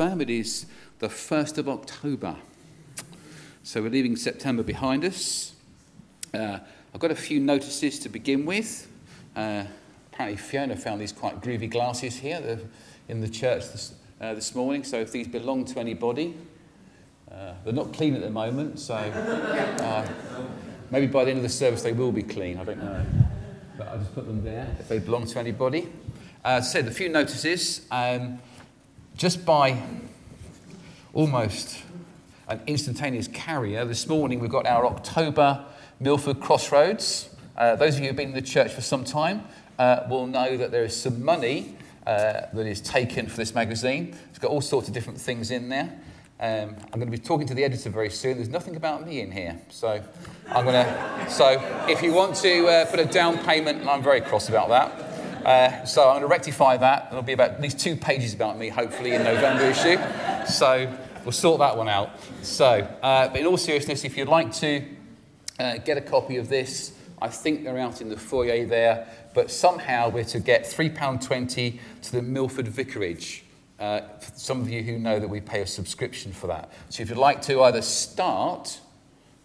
It is the 1st of October. So we're leaving September behind us. Uh, I've got a few notices to begin with. Uh, apparently, Fiona found these quite groovy glasses here in the church this, uh, this morning. So if these belong to anybody, uh, they're not clean at the moment. So uh, maybe by the end of the service they will be clean. I don't know. But I'll just put them there if they belong to anybody. Uh, said a few notices. Um, just by almost an instantaneous carrier, this morning we've got our October Milford Crossroads. Uh, those of you who've been in the church for some time uh, will know that there is some money uh, that is taken for this magazine. It's got all sorts of different things in there. Um, I'm going to be talking to the editor very soon. There's nothing about me in here, so I'm going to. So if you want to uh, put a down payment, I'm very cross about that. Uh, so I'm going to rectify that. There'll be about at least two pages about me, hopefully, in November issue. So we'll sort that one out. So, uh, but in all seriousness, if you'd like to uh, get a copy of this, I think they're out in the foyer there. But somehow we're to get £3.20 to the Milford Vicarage. Uh, some of you who know that we pay a subscription for that. So if you'd like to either start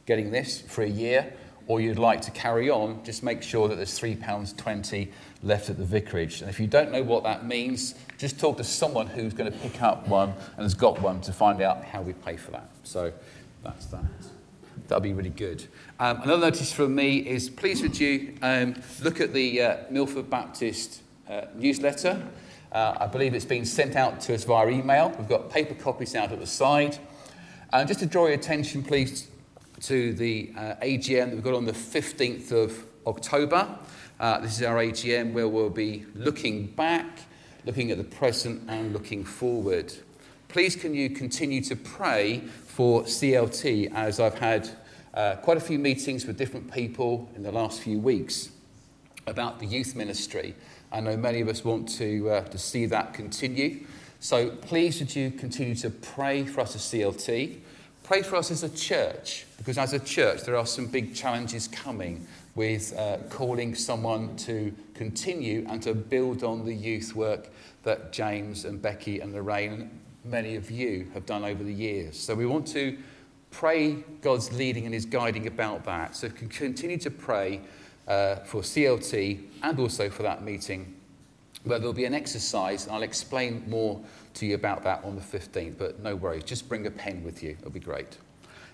getting this for a year or you'd like to carry on, just make sure that there's £3.20 left at the vicarage. And if you don't know what that means, just talk to someone who's going to pick up one and has got one to find out how we pay for that. So that's that. That'll be really good. Um, another notice from me is please would you um, look at the uh, Milford Baptist uh, newsletter. Uh, I believe it's been sent out to us via email. We've got paper copies out at the side. And just to draw your attention, please, to the uh, AGM that we've got on the 15th of October. Uh, this is our AGM where we'll be looking back, looking at the present, and looking forward. Please, can you continue to pray for CLT as I've had uh, quite a few meetings with different people in the last few weeks about the youth ministry. I know many of us want to, uh, to see that continue. So please, would you continue to pray for us as CLT? Pray for us as a church, because as a church, there are some big challenges coming with uh, calling someone to continue and to build on the youth work that James and Becky and Lorraine and many of you have done over the years. So we want to pray God's leading and His guiding about that. So can continue to pray uh, for CLT and also for that meeting where there'll be an exercise, I'll explain more to you about that on the 15th, but no worries, just bring a pen with you, it'll be great.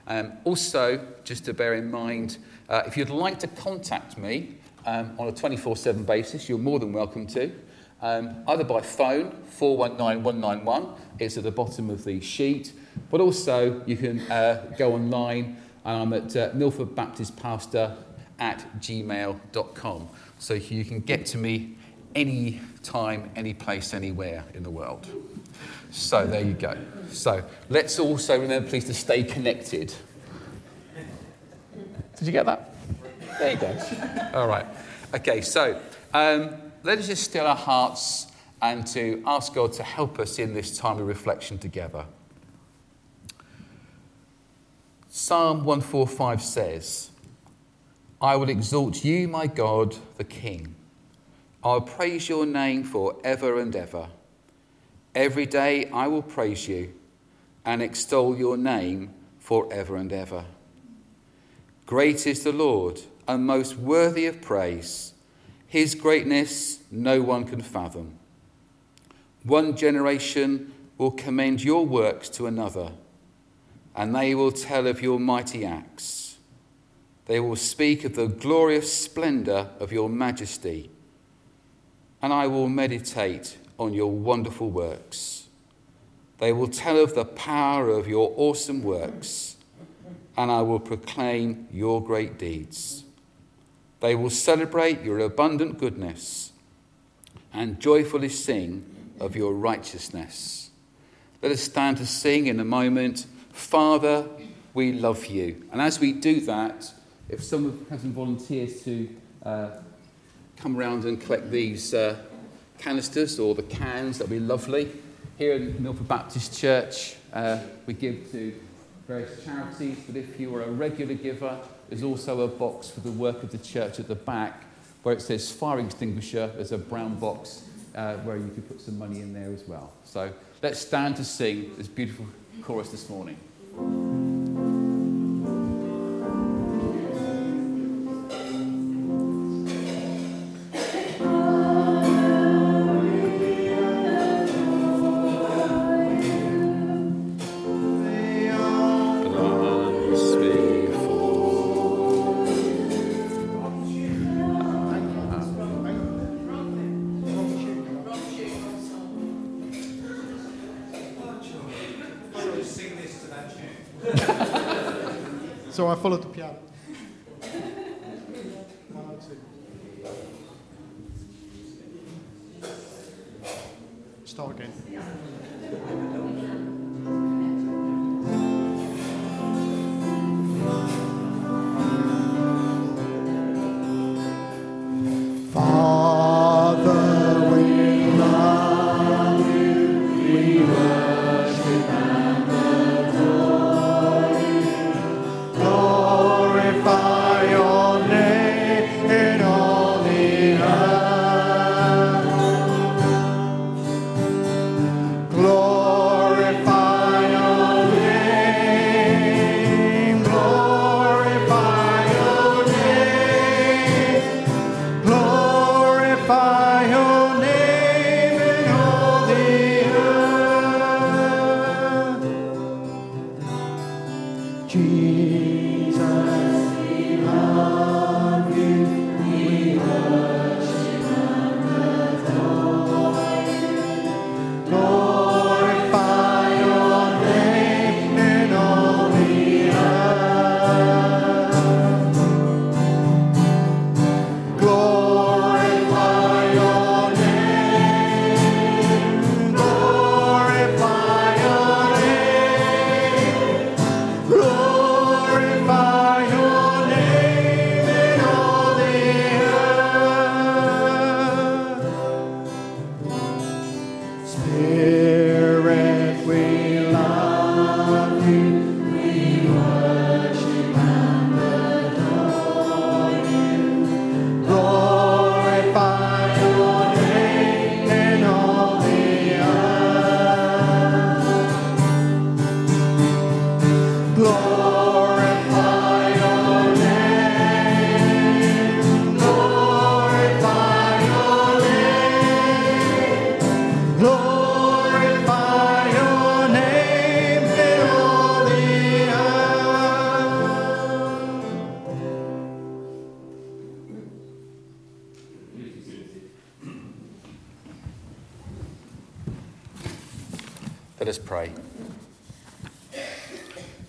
Um, also, just to bear in mind, uh, if you'd like to contact me um, on a 24 7 basis, you're more than welcome to. Um, either by phone, 419 191, it's at the bottom of the sheet, but also you can uh, go online, and I'm at uh, Milford Baptist Pastor at gmail.com. So you can get to me any time, any place, anywhere in the world. So there you go. So let's also remember, please, to stay connected. Did you get that? There you go. All right. Okay, so um, let us just still our hearts and to ask God to help us in this time of reflection together. Psalm 145 says, I will exalt you, my God, the King. I'll praise your name for ever and ever. Every day I will praise you and extol your name for ever and ever. Great is the Lord and most worthy of praise. His greatness no one can fathom. One generation will commend your works to another, and they will tell of your mighty acts. They will speak of the glorious splendor of your majesty and I will meditate on your wonderful works. They will tell of the power of your awesome works, and I will proclaim your great deeds. They will celebrate your abundant goodness and joyfully sing of your righteousness. Let us stand to sing in a moment, Father, we love you. And as we do that, if someone has some volunteers to uh, come around and collect these uh, canisters or the cans. That'll be lovely. Here in Milford Baptist Church, uh, we give to various charities, but if you are a regular giver, there's also a box for the work of the church at the back where it says fire extinguisher. There's a brown box uh, where you could put some money in there as well. So let's stand to sing this beautiful chorus this morning. すみません。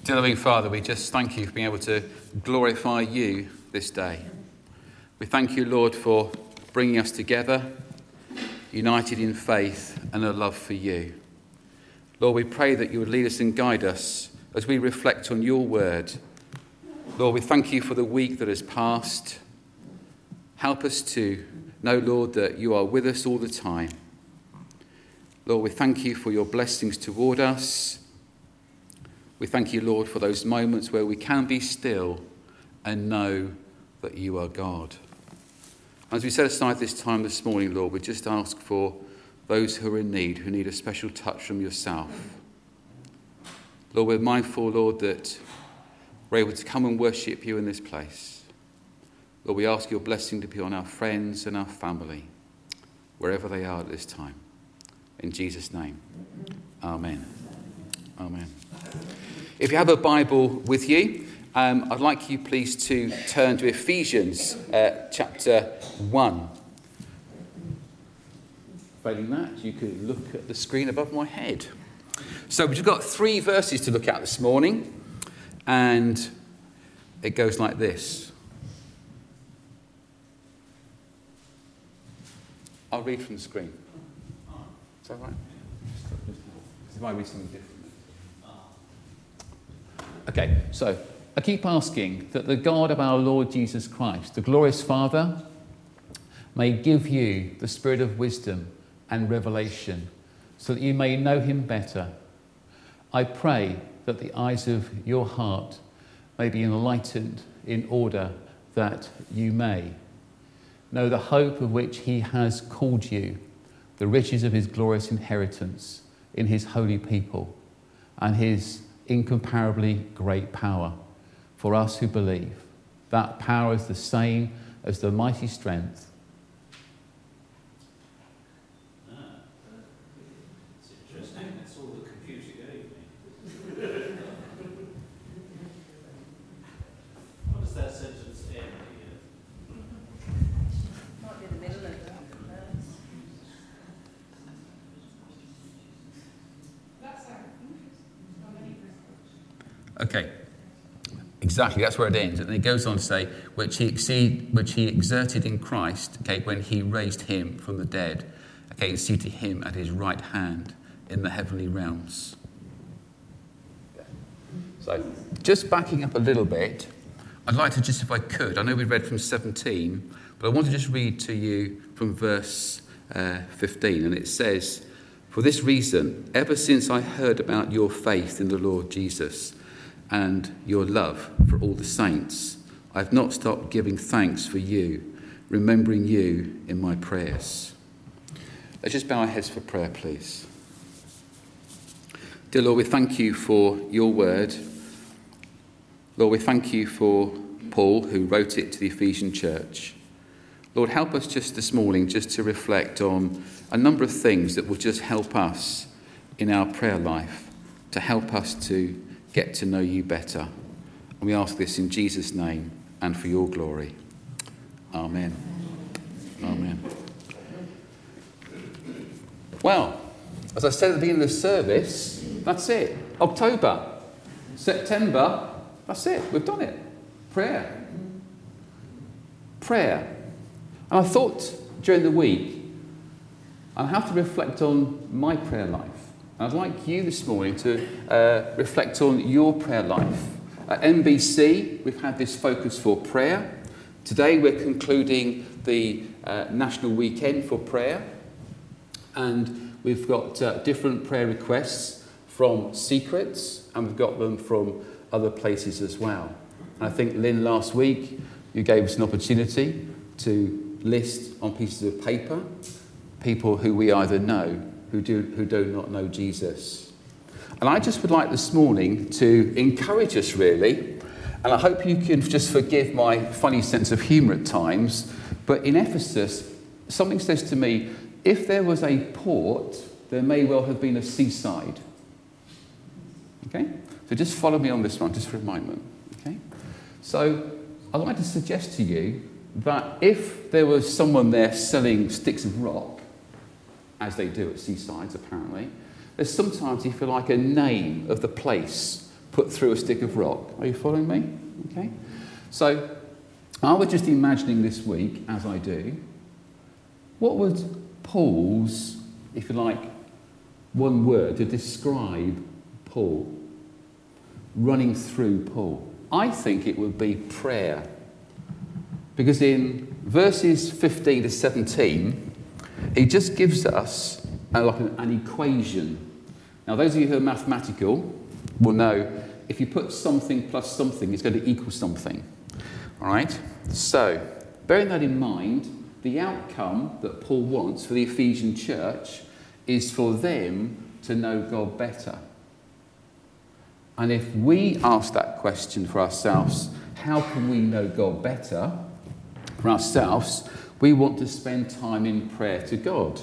Dear loving Father, we just thank you for being able to glorify you this day. We thank you, Lord, for bringing us together, united in faith and a love for you. Lord, we pray that you would lead us and guide us as we reflect on your word. Lord, we thank you for the week that has passed. Help us to know, Lord, that you are with us all the time. Lord, we thank you for your blessings toward us. We thank you, Lord, for those moments where we can be still and know that you are God. As we set aside this time this morning, Lord, we just ask for those who are in need, who need a special touch from yourself. Lord, we're mindful, Lord, that we're able to come and worship you in this place. Lord, we ask your blessing to be on our friends and our family, wherever they are at this time. In Jesus' name, Amen. Amen. If you have a Bible with you, um, I'd like you please to turn to Ephesians uh, chapter 1. Failing that, you could look at the screen above my head. So we've got three verses to look at this morning, and it goes like this. I'll read from the screen. Is that right? It might be something different. Okay, so I keep asking that the God of our Lord Jesus Christ, the glorious Father, may give you the spirit of wisdom and revelation so that you may know him better. I pray that the eyes of your heart may be enlightened in order that you may know the hope of which he has called you, the riches of his glorious inheritance in his holy people and his incomparably great power for us who believe. That power is the same as the mighty strength It's interesting. That's all the computer gave me. What does that sentence end here? Might be the middle of that. Okay. Exactly, that's where it ends. And it goes on to say, which he, exceed, which he exerted in Christ, okay, when he raised him from the dead, okay, and seated him at his right hand in the heavenly realms. So, just backing up a little bit, I'd like to just, if I could, I know we read from 17, but I want to just read to you from verse uh, 15. And it says, For this reason, ever since I heard about your faith in the Lord Jesus and your love for all the saints, I've not stopped giving thanks for you, remembering you in my prayers. Let's just bow our heads for prayer, please. Dear Lord, we thank you for your word. Lord, we thank you for Paul who wrote it to the Ephesian church. Lord, help us just this morning just to reflect on a number of things that will just help us in our prayer life, to help us to get to know you better. And we ask this in Jesus' name and for your glory. Amen. Amen. Well, as I said at the beginning of the service, that's it. October, September, that's it. We've done it. Prayer. Prayer. And I thought during the week, I have to reflect on my prayer life. I'd like you this morning to uh, reflect on your prayer life. At MBC, we've had this focus for prayer. Today, we're concluding the uh, National Weekend for Prayer. And we've got uh, different prayer requests from secrets, and we've got them from other places as well. And I think, Lynn, last week, you gave us an opportunity to list on pieces of paper people who we either know who do, who do not know Jesus. And I just would like this morning to encourage us, really, and I hope you can just forgive my funny sense of humour at times, but in Ephesus, something says to me if there was a port, there may well have been a seaside. Okay? So just follow me on this one, just for a moment. Okay? So I'd like to suggest to you that if there was someone there selling sticks of rock, as they do at seasides apparently, there's sometimes, if you like, a name of the place put through a stick of rock. Are you following me? Okay? So I was just imagining this week, as I do, what would Paul's, if you like, one word to describe Paul, running through Paul? I think it would be prayer. Because in verses 15 to 17, he just gives us uh, like an, an equation. Now, those of you who are mathematical will know if you put something plus something, it's going to equal something. All right? So, bearing that in mind, the outcome that Paul wants for the Ephesian church is for them to know God better. And if we ask that question for ourselves, how can we know God better? For ourselves, we want to spend time in prayer to God.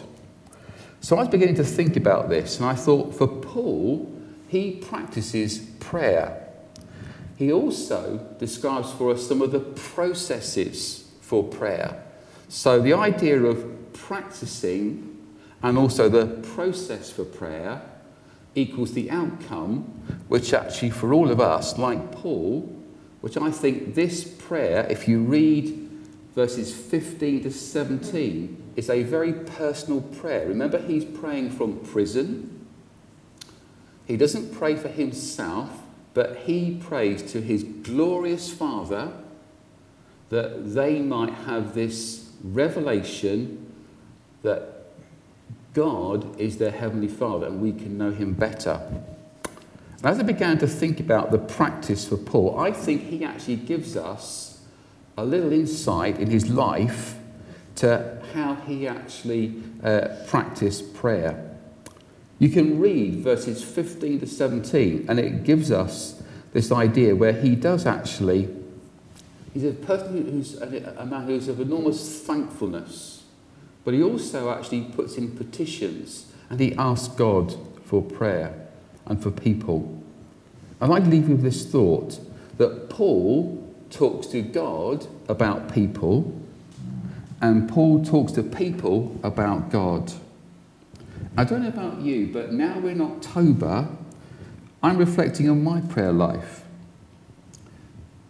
So I was beginning to think about this, and I thought for Paul, he practices prayer. He also describes for us some of the processes for prayer. So the idea of practicing and also the process for prayer equals the outcome, which actually for all of us, like Paul, which I think this prayer, if you read verses 15 to 17 is a very personal prayer. Remember, he's praying from prison. He doesn't pray for himself, but he prays to his glorious Father that they might have this revelation that God is their Heavenly Father and we can know Him better. And as I began to think about the practice for Paul, I think he actually gives us a little insight in his life to how he actually uh, practiced prayer. You can read verses 15 to 17, and it gives us this idea where he does actually, he's a person who's a, man who's of enormous thankfulness, but he also actually puts in petitions and he asks God for prayer and for people. I'd like leave you with this thought that Paul talks to God about people, and Paul talks to people about God. I don't know about you, but now we're in October, I'm reflecting on my prayer life.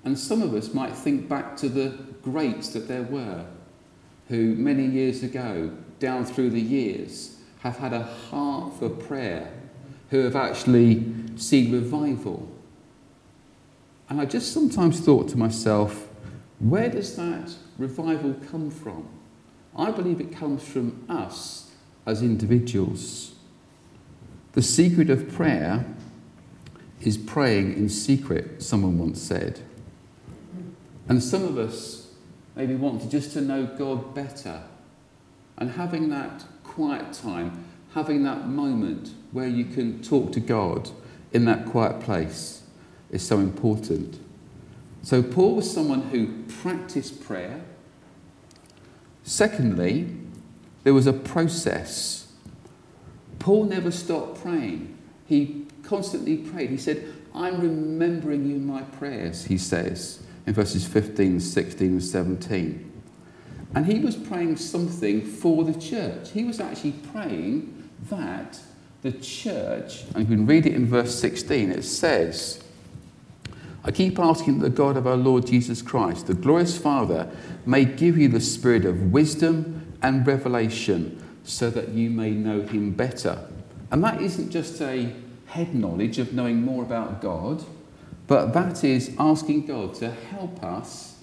And some of us might think back to the greats that there were, who many years ago, down through the years, have had a heart for prayer, who have actually seen revival. And I just sometimes thought to myself, where does that revival come from? I believe it comes from us as individuals. The secret of prayer is praying in secret, someone once said. And some of us maybe want to just to know God better. And having that quiet time, having that moment where you can talk to God in that quiet place is so important. So, Paul was someone who practiced prayer. Secondly, there was a process. Paul never stopped praying. He constantly prayed. He said, I'm remembering you in my prayers, he says in verses 15, 16, and 17. And he was praying something for the church. He was actually praying that the church, and you can read it in verse 16, it says, I keep asking the God of our Lord Jesus Christ, the glorious Father, may give you the spirit of wisdom and revelation so that you may know him better. And that isn't just a head knowledge of knowing more about God, but that is asking God to help us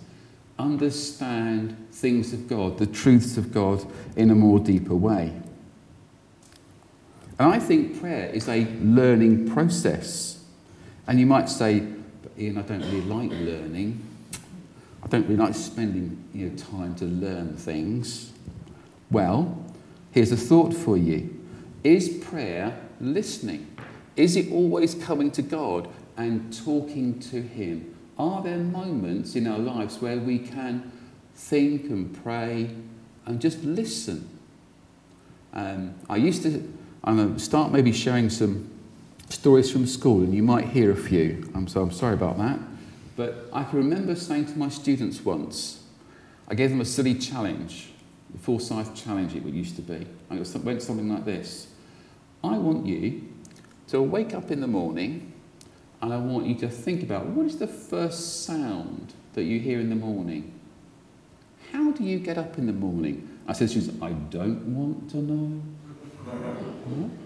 understand things of God, the truths of God, in a more deeper way. And I think prayer is a learning process. And you might say, Ian, I don't really like learning. I don't really like spending you know, time to learn things. Well, here's a thought for you Is prayer listening? Is it always coming to God and talking to Him? Are there moments in our lives where we can think and pray and just listen? Um, I used to I'm going to start maybe sharing some stories from school, and you might hear a few. I'm so I'm sorry about that. But I can remember saying to my students once, I gave them a silly challenge, the Forsyth challenge it used to be. And it went something like this I want you to wake up in the morning and I want you to think about what is the first sound that you hear in the morning? How do you get up in the morning? I said to students, I don't want to know.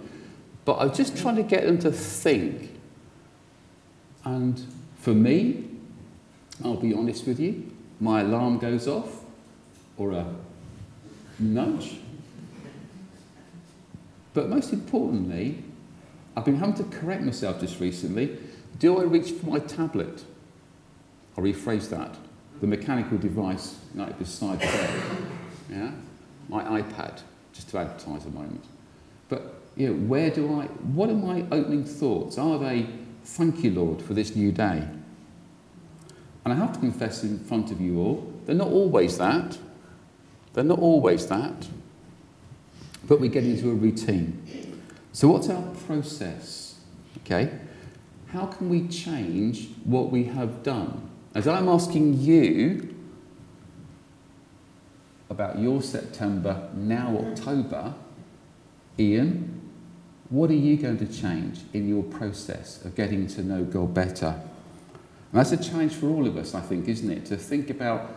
But I was just trying to get them to think. And for me, I'll be honest with you, my alarm goes off or a nudge. But most importantly, I've been having to correct myself just recently. Do I reach for my tablet? I'll rephrase that. The mechanical device like beside there. Yeah? My iPad, just to advertise a moment. But you know, where do I, what are my opening thoughts? Are they, thank you, Lord, for this new day? And I have to confess in front of you all, they're not always that. They're not always that. But we get into a routine. So, what's our process? Okay? How can we change what we have done? As I'm asking you about your September, now October, Ian, what are you going to change in your process of getting to know God better? And that's a challenge for all of us, I think, isn't it? To think about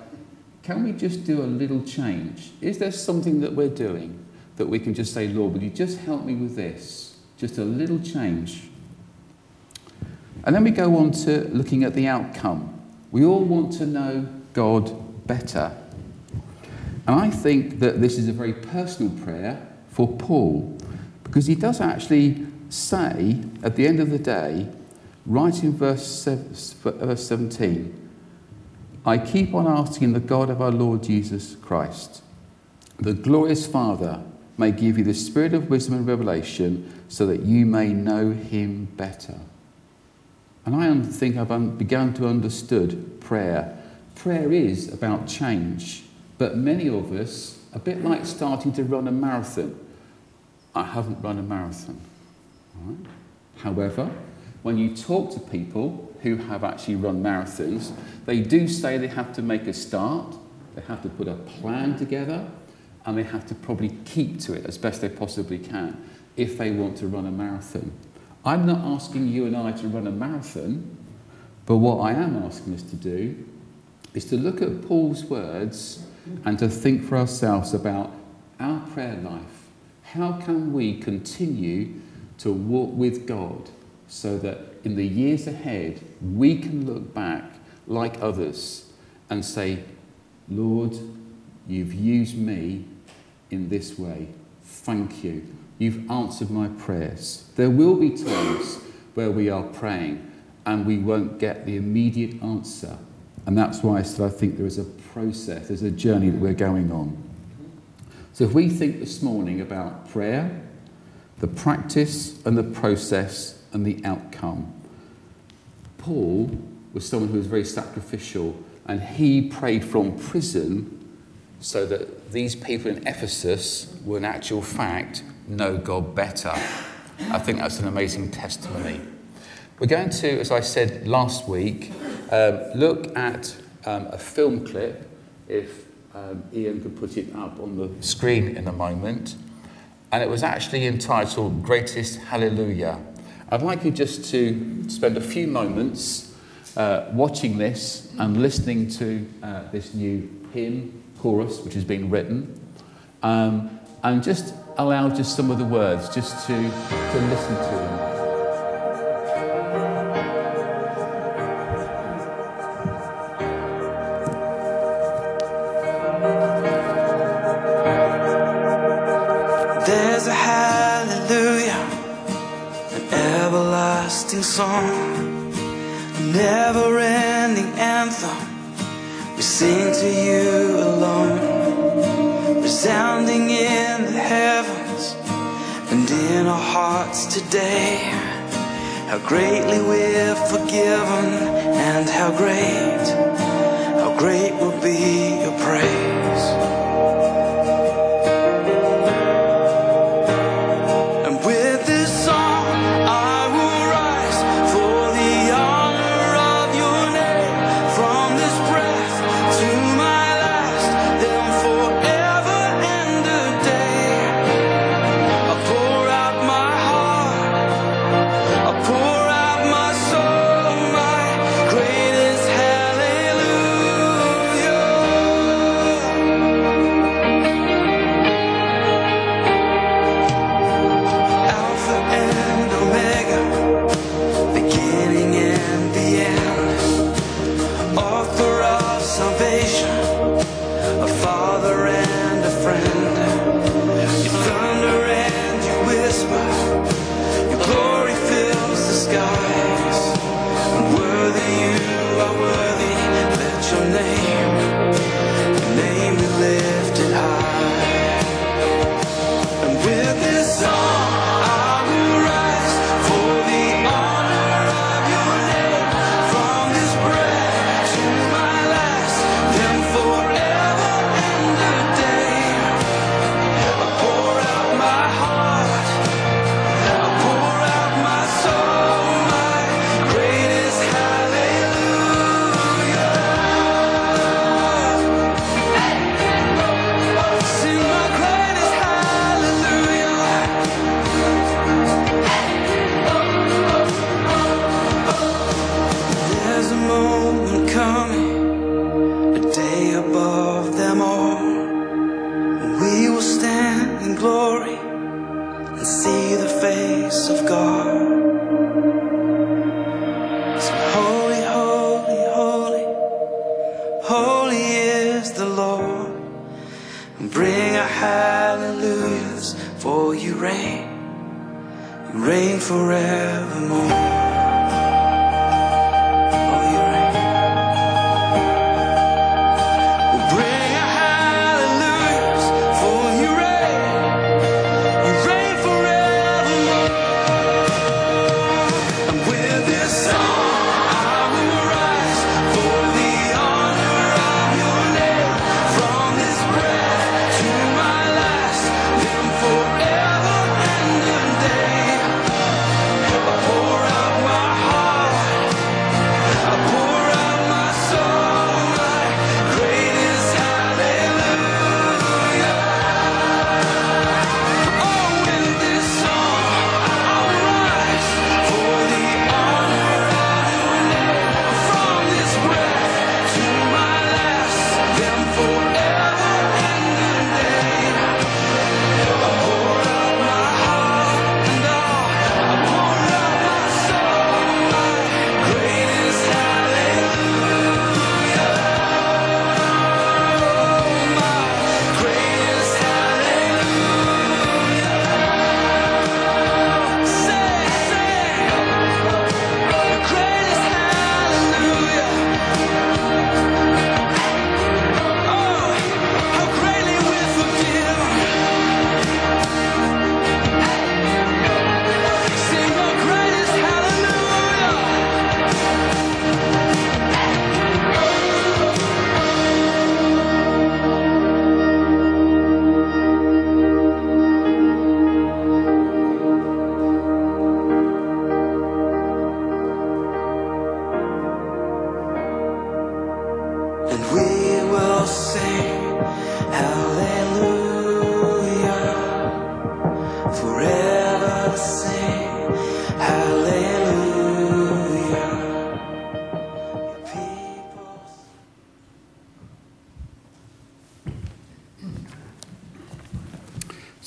can we just do a little change? Is there something that we're doing that we can just say, Lord, would you just help me with this? Just a little change. And then we go on to looking at the outcome. We all want to know God better. And I think that this is a very personal prayer for Paul because he does actually say at the end of the day, right in verse 17, I keep on asking the God of our Lord Jesus Christ, the glorious Father, may give you the spirit of wisdom and revelation so that you may know him better. And I think I've begun to understood prayer. Prayer is about change, but many of us, a bit like starting to run a marathon. I haven't run a marathon. right? However, when you talk to people who have actually run marathons, they do say they have to make a start, they have to put a plan together, and they have to probably keep to it as best they possibly can if they want to run a marathon. I'm not asking you and I to run a marathon, but what I am asking us to do is to look at Paul's words and to think for ourselves about our prayer life. How can we continue to walk with God so that in the years ahead we can look back like others and say, Lord, you've used me in this way. Thank you. You've answered my prayers. There will be times where we are praying and we won't get the immediate answer. And that's why I said I think there is a process, there's a journey that we're going on. So if we think this morning about prayer, the practice and the process and the outcome, Paul was someone who was very sacrificial and he prayed from prison so that these people in Ephesus will, in actual fact, know God better. I think that's an amazing testimony. We're going to, as I said last week, um, look at um, a film clip, if um, Ian could put it up on the screen in a moment. And it was actually entitled Greatest Hallelujah. I'd like you just to spend a few moments uh, watching this and listening to uh, this new hymn chorus which has been written. Um, and just allow just some of the words just to, to listen to them.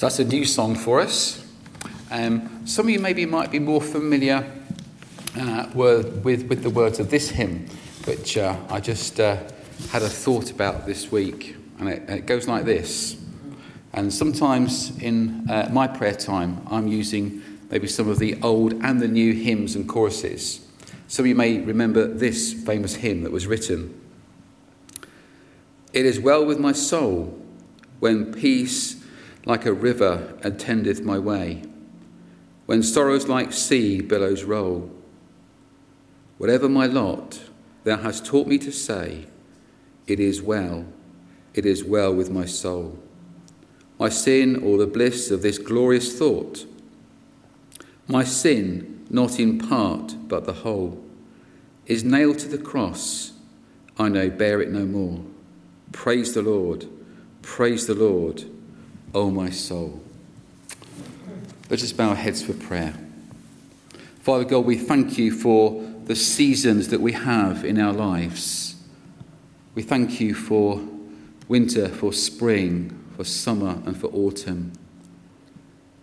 That's a new song for us. Um, some of you maybe might be more familiar uh, with, with the words of this hymn, which uh, I just uh, had a thought about this week. And it, it goes like this. And sometimes in uh, my prayer time, I'm using maybe some of the old and the new hymns and choruses. Some of you may remember this famous hymn that was written It is well with my soul when peace like a river attendeth my way, when sorrows like sea billows roll. Whatever my lot, thou hast taught me to say, It is well, it is well with my soul. My sin, or the bliss of this glorious thought, my sin, not in part but the whole, is nailed to the cross. I know, bear it no more. Praise the Lord, praise the Lord, O my soul. Let's just bow our heads for prayer. Father God, we thank you for the seasons that we have in our lives. We thank you for winter, for spring, for summer, and for autumn.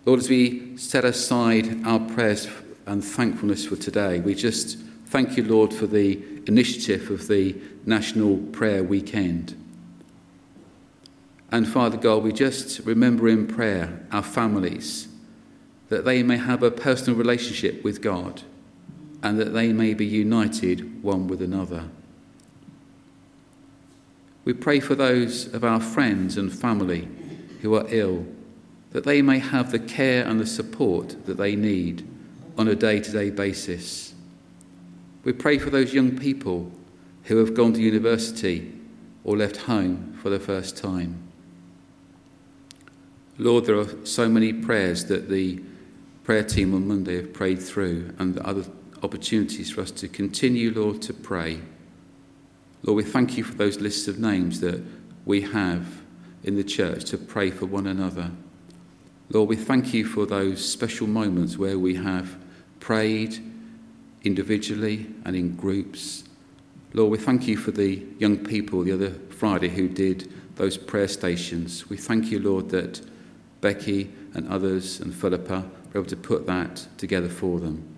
Lord, as we set aside our prayers and thankfulness for today, we just thank you, Lord, for the initiative of the National Prayer Weekend. And Father God, we just remember in prayer our families, that they may have a personal relationship with God and that they may be united one with another. We pray for those of our friends and family who are ill, that they may have the care and the support that they need on a day to day basis. We pray for those young people who have gone to university or left home for the first time. Lord, there are so many prayers that the prayer team on Monday have prayed through and other opportunities for us to continue, Lord, to pray. Lord, we thank you for those lists of names that we have in the church to pray for one another. Lord, we thank you for those special moments where we have prayed individually and in groups. Lord, we thank you for the young people the other Friday who did those prayer stations. We thank you, Lord, that Becky and others and Philippa were able to put that together for them.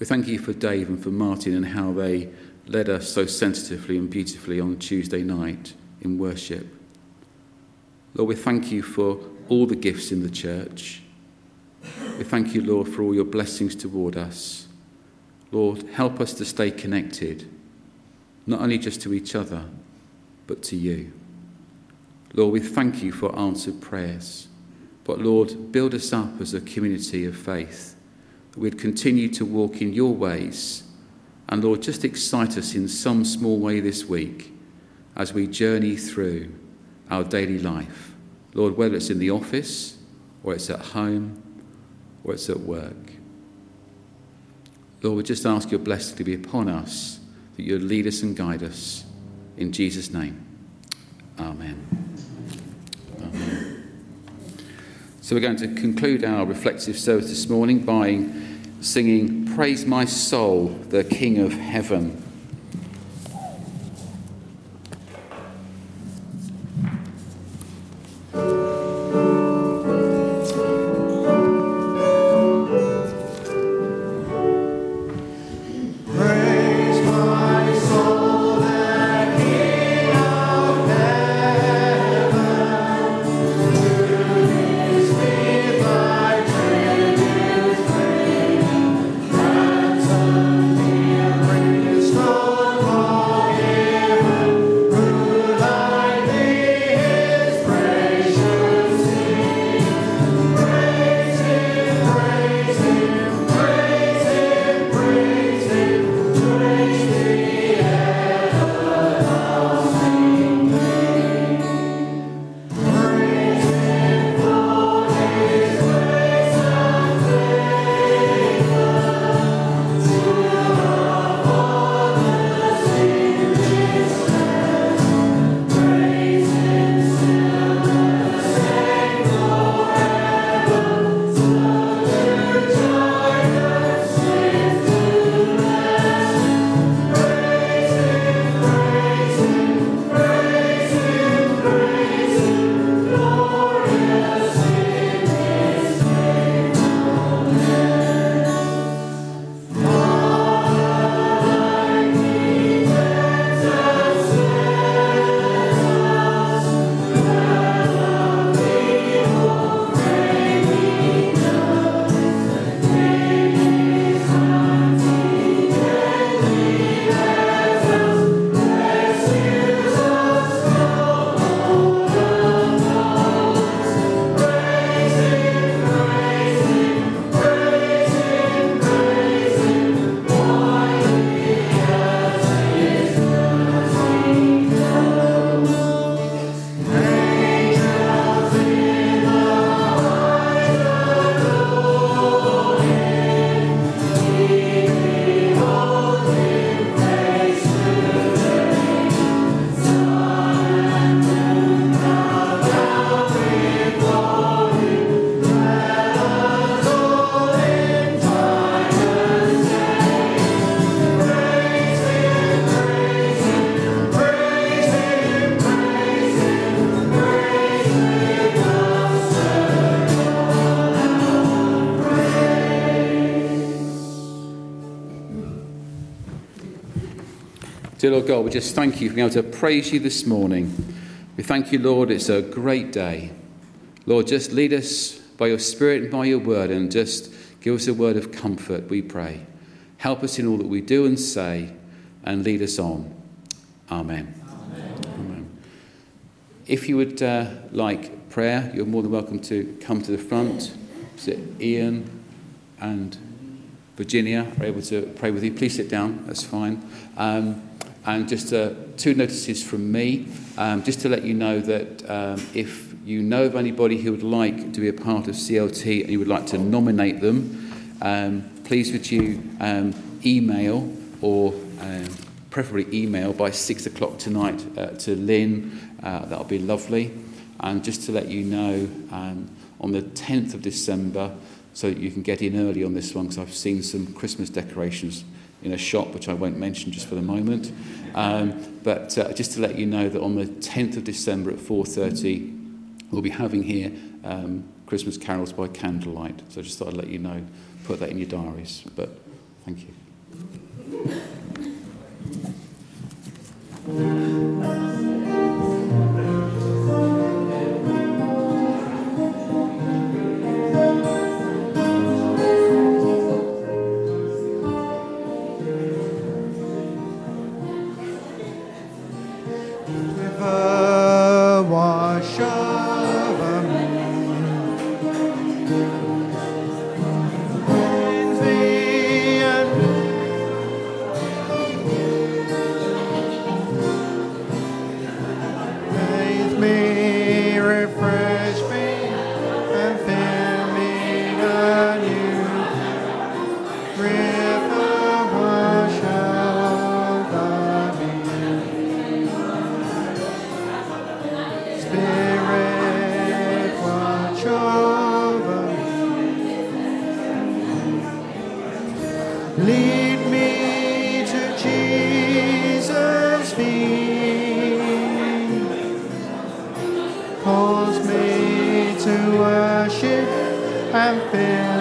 We thank you for Dave and for Martin and how they led us so sensitively and beautifully on Tuesday night in worship. Lord, we thank you for all the gifts in the church. We thank you, Lord, for all your blessings toward us. Lord, help us to stay connected, not only just to each other, but to you. Lord, we thank you for answered prayers. But Lord, build us up as a community of faith, that we'd continue to walk in your ways. And Lord, just excite us in some small way this week as we journey through our daily life. Lord, whether it's in the office, or it's at home, or it's at work. Lord, we just ask your blessing to be upon us, that you'd lead us and guide us. In Jesus' name, amen. So we're going to conclude our reflective service this morning by singing Praise My Soul, the King of Heaven. Dear Lord God, we just thank you for being able to praise you this morning. We thank you, Lord, it's a great day. Lord, just lead us by your Spirit and by your word and just give us a word of comfort, we pray. Help us in all that we do and say and lead us on. Amen. Amen. If you would uh, like prayer, you're more than welcome to come to the front. So Ian and Virginia are able to pray with you? Please sit down, that's fine. Um, and just uh, two notices from me, um, just to let you know that um, if you know of anybody who would like to be a part of CLT and you would like to nominate them, um, please would you um, email or um, preferably email by six o'clock tonight uh, to Lynn. Uh, that'll be lovely. And just to let you know, on the 10th of December, so that you can get in early on this one, because I've seen some Christmas decorations in a shop, which I won't mention just for the moment. Um, but uh, just to let you know that on the 10th of December at 4.30, we'll be having here um, Christmas carols by candlelight. So I just thought I'd let you know, put that in your diaries. But thank you. Lead me to Jesus' feet. Cause me to worship and fill